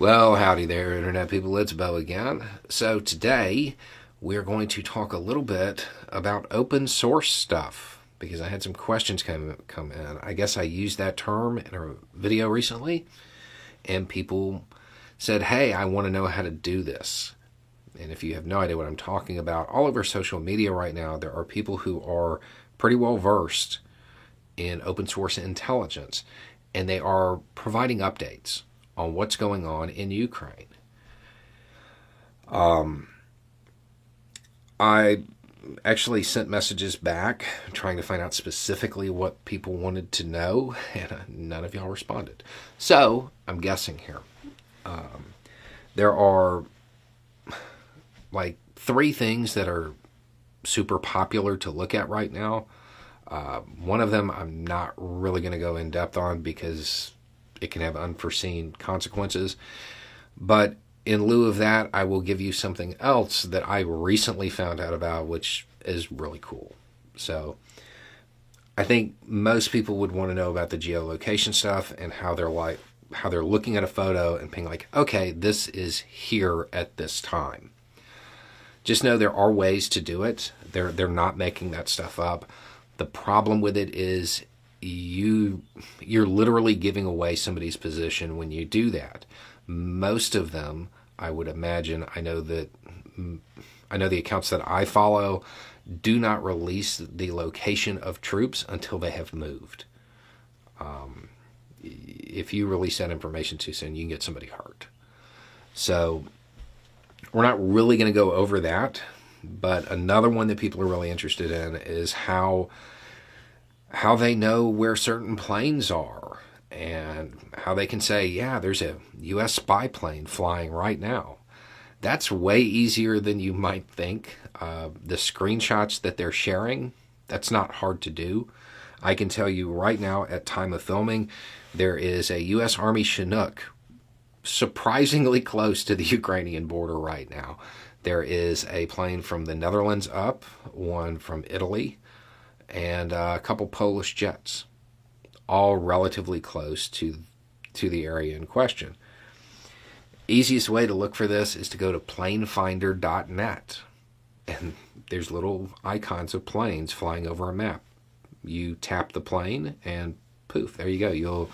Well, howdy there, Internet people. It's Beau again. So, today we're going to talk a little bit about open source stuff because I had some questions come, come in. I guess I used that term in a video recently, and people said, Hey, I want to know how to do this. And if you have no idea what I'm talking about, all over social media right now, there are people who are pretty well versed in open source intelligence, and they are providing updates on what's going on in Ukraine. Um, I actually sent messages back trying to find out specifically what people wanted to know, and none of y'all responded. So I'm guessing here. Um, there are like three things that are super popular to look at right now. Uh, one of them I'm not really going to go in depth on because it can have unforeseen consequences. But in lieu of that, I will give you something else that I recently found out about, which is really cool. So I think most people would want to know about the geolocation stuff and how they're like how they're looking at a photo and being like, okay, this is here at this time. Just know there are ways to do it. They're they're not making that stuff up. The problem with it is you you're literally giving away somebody's position when you do that. Most of them, I would imagine, I know that I know the accounts that I follow do not release the location of troops until they have moved. Um, if you release that information too soon, you can get somebody hurt. So we're not really going to go over that, but another one that people are really interested in is how how they know where certain planes are and how they can say, yeah, there's a U.S. spy plane flying right now. That's way easier than you might think. Uh, the screenshots that they're sharing, that's not hard to do. I can tell you right now, at time of filming, there is a U.S. Army Chinook surprisingly close to the Ukrainian border right now. There is a plane from the Netherlands up, one from Italy, and uh, a couple Polish jets, all relatively close to to the area in question. Easiest way to look for this is to go to planefinder.net, and there's little icons of planes flying over a map. You tap the plane, and poof, there you go. You'll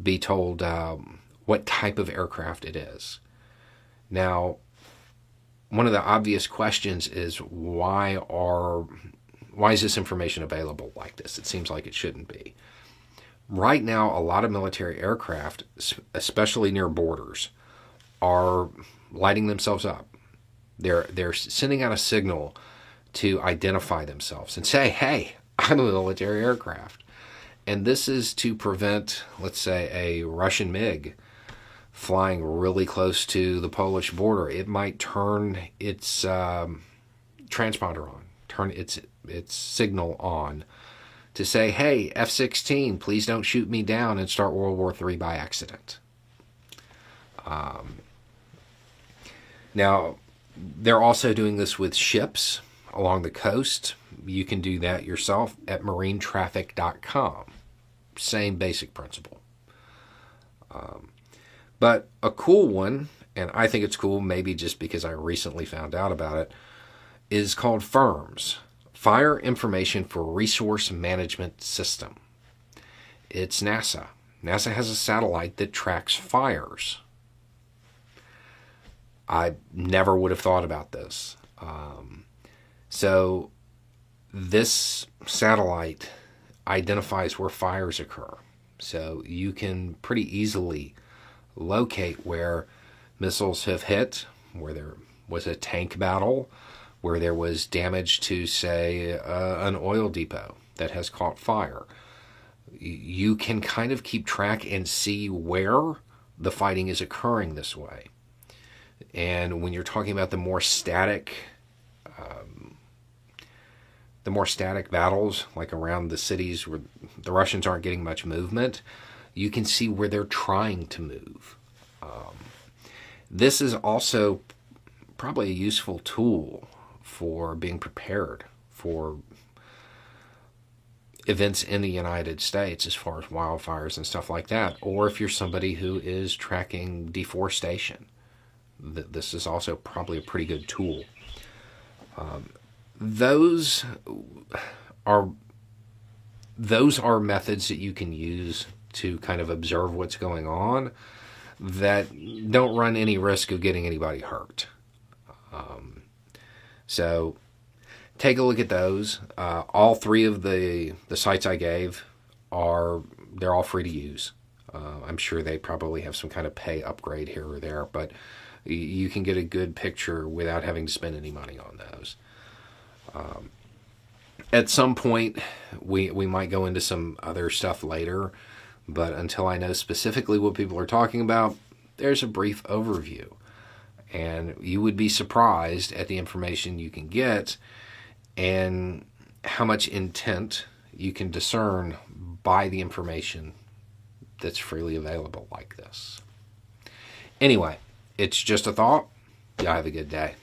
be told um, what type of aircraft it is. Now, one of the obvious questions is why are why is this information available like this? It seems like it shouldn't be. Right now, a lot of military aircraft, especially near borders, are lighting themselves up. They're they're sending out a signal to identify themselves and say, "Hey, I'm a military aircraft." And this is to prevent, let's say, a Russian MiG flying really close to the Polish border. It might turn its um, transponder on, turn its its signal on to say, hey, F 16, please don't shoot me down and start World War III by accident. Um, now, they're also doing this with ships along the coast. You can do that yourself at marinetraffic.com. Same basic principle. Um, but a cool one, and I think it's cool maybe just because I recently found out about it, is called FIRMS. Fire Information for Resource Management System. It's NASA. NASA has a satellite that tracks fires. I never would have thought about this. Um, so, this satellite identifies where fires occur. So, you can pretty easily locate where missiles have hit, where there was a tank battle, where there was damage to, say, uh, an oil depot that has caught fire. You can kind of keep track and see where the fighting is occurring this way. And when you're talking about the more static, um, the more static battles, like around the cities where the Russians aren't getting much movement, you can see where they're trying to move. Um, this is also probably a useful tool for being prepared for events in the United States as far as wildfires and stuff like that, or if you're somebody who is tracking deforestation. This is also probably a pretty good tool. Um, those are those are methods that you can use to kind of observe what's going on that don't run any risk of getting anybody hurt. So take a look at those. Uh, all three of the the sites I gave are they're all free to use. Uh, I'm sure they probably have some kind of pay upgrade here or there, but you can get a good picture without having to spend any money on those. Um, at some point, we we might go into some other stuff later, but until I know specifically what people are talking about, there's a brief overview, and you would be surprised at the information you can get and how much intent you can discern by the information that's freely available like this. Anyway, it's just a thought. Y'all have a good day.